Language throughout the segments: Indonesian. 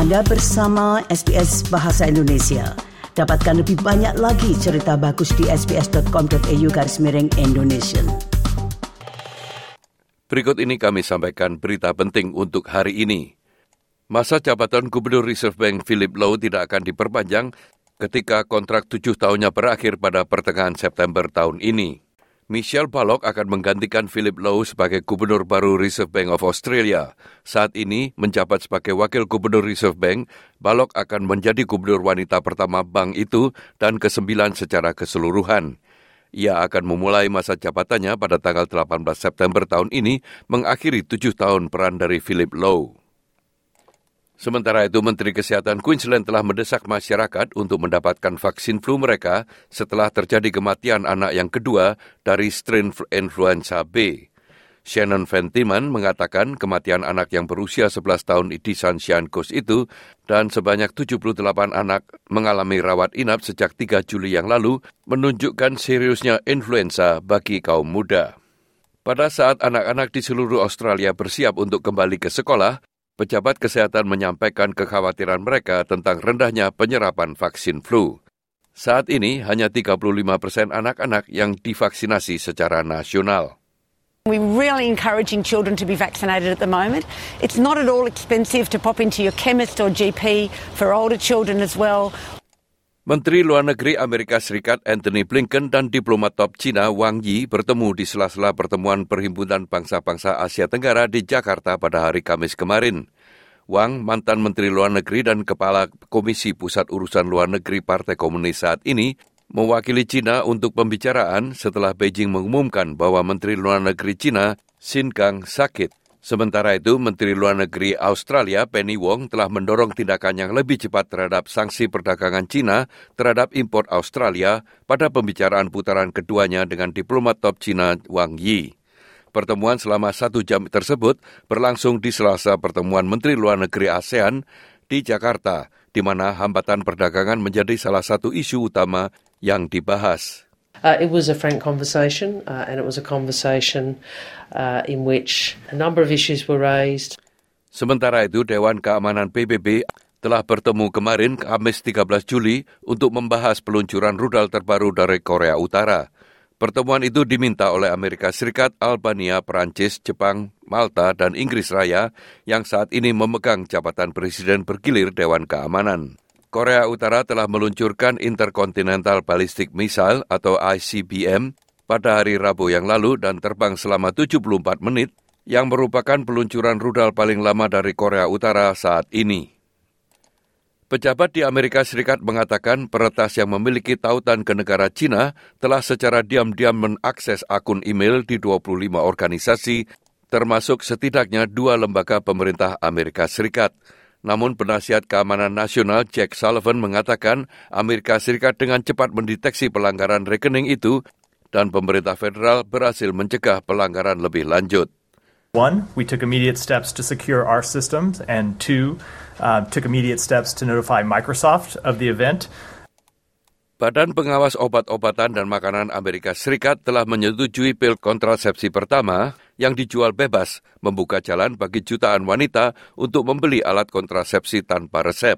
Anda bersama SBS Bahasa Indonesia. Dapatkan lebih banyak lagi cerita bagus di sbs.com.au garis miring Indonesia. Berikut ini kami sampaikan berita penting untuk hari ini. Masa jabatan Gubernur Reserve Bank Philip Lowe tidak akan diperpanjang ketika kontrak tujuh tahunnya berakhir pada pertengahan September tahun ini. Michelle Balok akan menggantikan Philip Lowe sebagai gubernur baru Reserve Bank of Australia. Saat ini, menjabat sebagai wakil gubernur Reserve Bank, Balok akan menjadi gubernur wanita pertama bank itu dan kesembilan secara keseluruhan. Ia akan memulai masa jabatannya pada tanggal 18 September tahun ini, mengakhiri tujuh tahun peran dari Philip Lowe. Sementara itu, Menteri Kesehatan Queensland telah mendesak masyarakat untuk mendapatkan vaksin flu mereka setelah terjadi kematian anak yang kedua dari strain influenza B. Shannon Ventiman mengatakan kematian anak yang berusia 11 tahun di Sunshine Coast itu dan sebanyak 78 anak mengalami rawat inap sejak 3 Juli yang lalu menunjukkan seriusnya influenza bagi kaum muda. Pada saat anak-anak di seluruh Australia bersiap untuk kembali ke sekolah, pejabat kesehatan menyampaikan kekhawatiran mereka tentang rendahnya penyerapan vaksin flu. Saat ini hanya 35 persen anak-anak yang divaksinasi secara nasional. We're really encouraging children to be vaccinated at the moment. It's not at all expensive to pop into your chemist or GP for older children as well. Menteri Luar Negeri Amerika Serikat Anthony Blinken dan diplomat top China Wang Yi bertemu di sela-sela pertemuan Perhimpunan Bangsa-Bangsa Asia Tenggara di Jakarta pada hari Kamis kemarin. Wang, mantan Menteri Luar Negeri dan Kepala Komisi Pusat Urusan Luar Negeri Partai Komunis saat ini, mewakili China untuk pembicaraan setelah Beijing mengumumkan bahwa Menteri Luar Negeri China, Xin Gang, sakit. Sementara itu, Menteri Luar Negeri Australia Penny Wong telah mendorong tindakan yang lebih cepat terhadap sanksi perdagangan China terhadap impor Australia pada pembicaraan putaran keduanya dengan diplomat top China Wang Yi. Pertemuan selama satu jam tersebut berlangsung di selasa pertemuan Menteri Luar Negeri ASEAN di Jakarta, di mana hambatan perdagangan menjadi salah satu isu utama yang dibahas. Uh, it was a frank conversation, uh, and it was a conversation uh, in which a number of issues were raised. Sementara itu, Dewan Keamanan PBB telah bertemu kemarin Kamis 13 Juli untuk membahas peluncuran rudal terbaru dari Korea Utara. Pertemuan itu diminta oleh Amerika Serikat, Albania, Perancis, Jepang, Malta, dan Inggris Raya yang saat ini memegang jabatan Presiden bergilir Dewan Keamanan. Korea Utara telah meluncurkan Intercontinental Ballistic Missile atau ICBM pada hari Rabu yang lalu dan terbang selama 74 menit yang merupakan peluncuran rudal paling lama dari Korea Utara saat ini. Pejabat di Amerika Serikat mengatakan peretas yang memiliki tautan ke negara Cina telah secara diam-diam mengakses akun email di 25 organisasi, termasuk setidaknya dua lembaga pemerintah Amerika Serikat. Namun penasihat keamanan nasional Jack Sullivan mengatakan Amerika Serikat dengan cepat mendeteksi pelanggaran rekening itu dan pemerintah federal berhasil mencegah pelanggaran lebih lanjut. One, we took immediate steps to secure our systems, and two, uh, took immediate steps to notify Microsoft of the event. Badan Pengawas Obat-obatan dan Makanan Amerika Serikat telah menyetujui pil kontrasepsi pertama yang dijual bebas, membuka jalan bagi jutaan wanita untuk membeli alat kontrasepsi tanpa resep.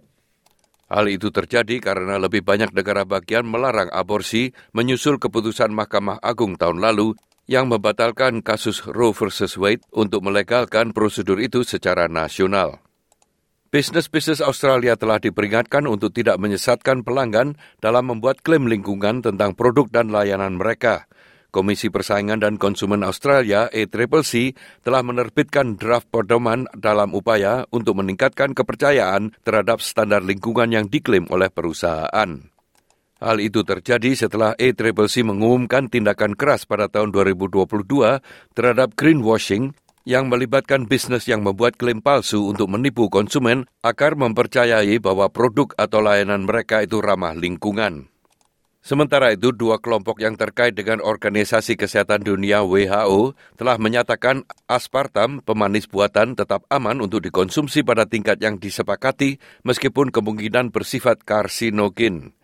Hal itu terjadi karena lebih banyak negara bagian melarang aborsi menyusul keputusan Mahkamah Agung tahun lalu yang membatalkan kasus Roe versus Wade untuk melegalkan prosedur itu secara nasional. Bisnis-bisnis Australia telah diperingatkan untuk tidak menyesatkan pelanggan dalam membuat klaim lingkungan tentang produk dan layanan mereka. Komisi Persaingan dan Konsumen Australia ACCC telah menerbitkan draft pedoman dalam upaya untuk meningkatkan kepercayaan terhadap standar lingkungan yang diklaim oleh perusahaan. Hal itu terjadi setelah ACCC mengumumkan tindakan keras pada tahun 2022 terhadap greenwashing yang melibatkan bisnis yang membuat klaim palsu untuk menipu konsumen agar mempercayai bahwa produk atau layanan mereka itu ramah lingkungan. Sementara itu, dua kelompok yang terkait dengan Organisasi Kesehatan Dunia WHO telah menyatakan aspartam pemanis buatan tetap aman untuk dikonsumsi pada tingkat yang disepakati meskipun kemungkinan bersifat karsinogen.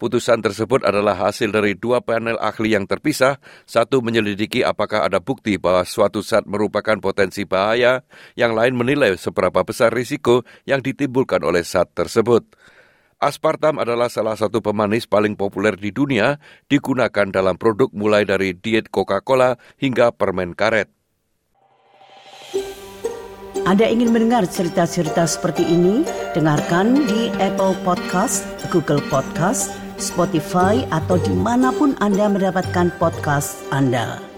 Putusan tersebut adalah hasil dari dua panel ahli yang terpisah. Satu menyelidiki apakah ada bukti bahwa suatu zat merupakan potensi bahaya, yang lain menilai seberapa besar risiko yang ditimbulkan oleh zat tersebut. Aspartam adalah salah satu pemanis paling populer di dunia, digunakan dalam produk mulai dari diet Coca-Cola hingga permen karet. Anda ingin mendengar cerita-cerita seperti ini? Dengarkan di Apple Podcast, Google Podcast, Spotify, atau di mana pun Anda mendapatkan podcast Anda.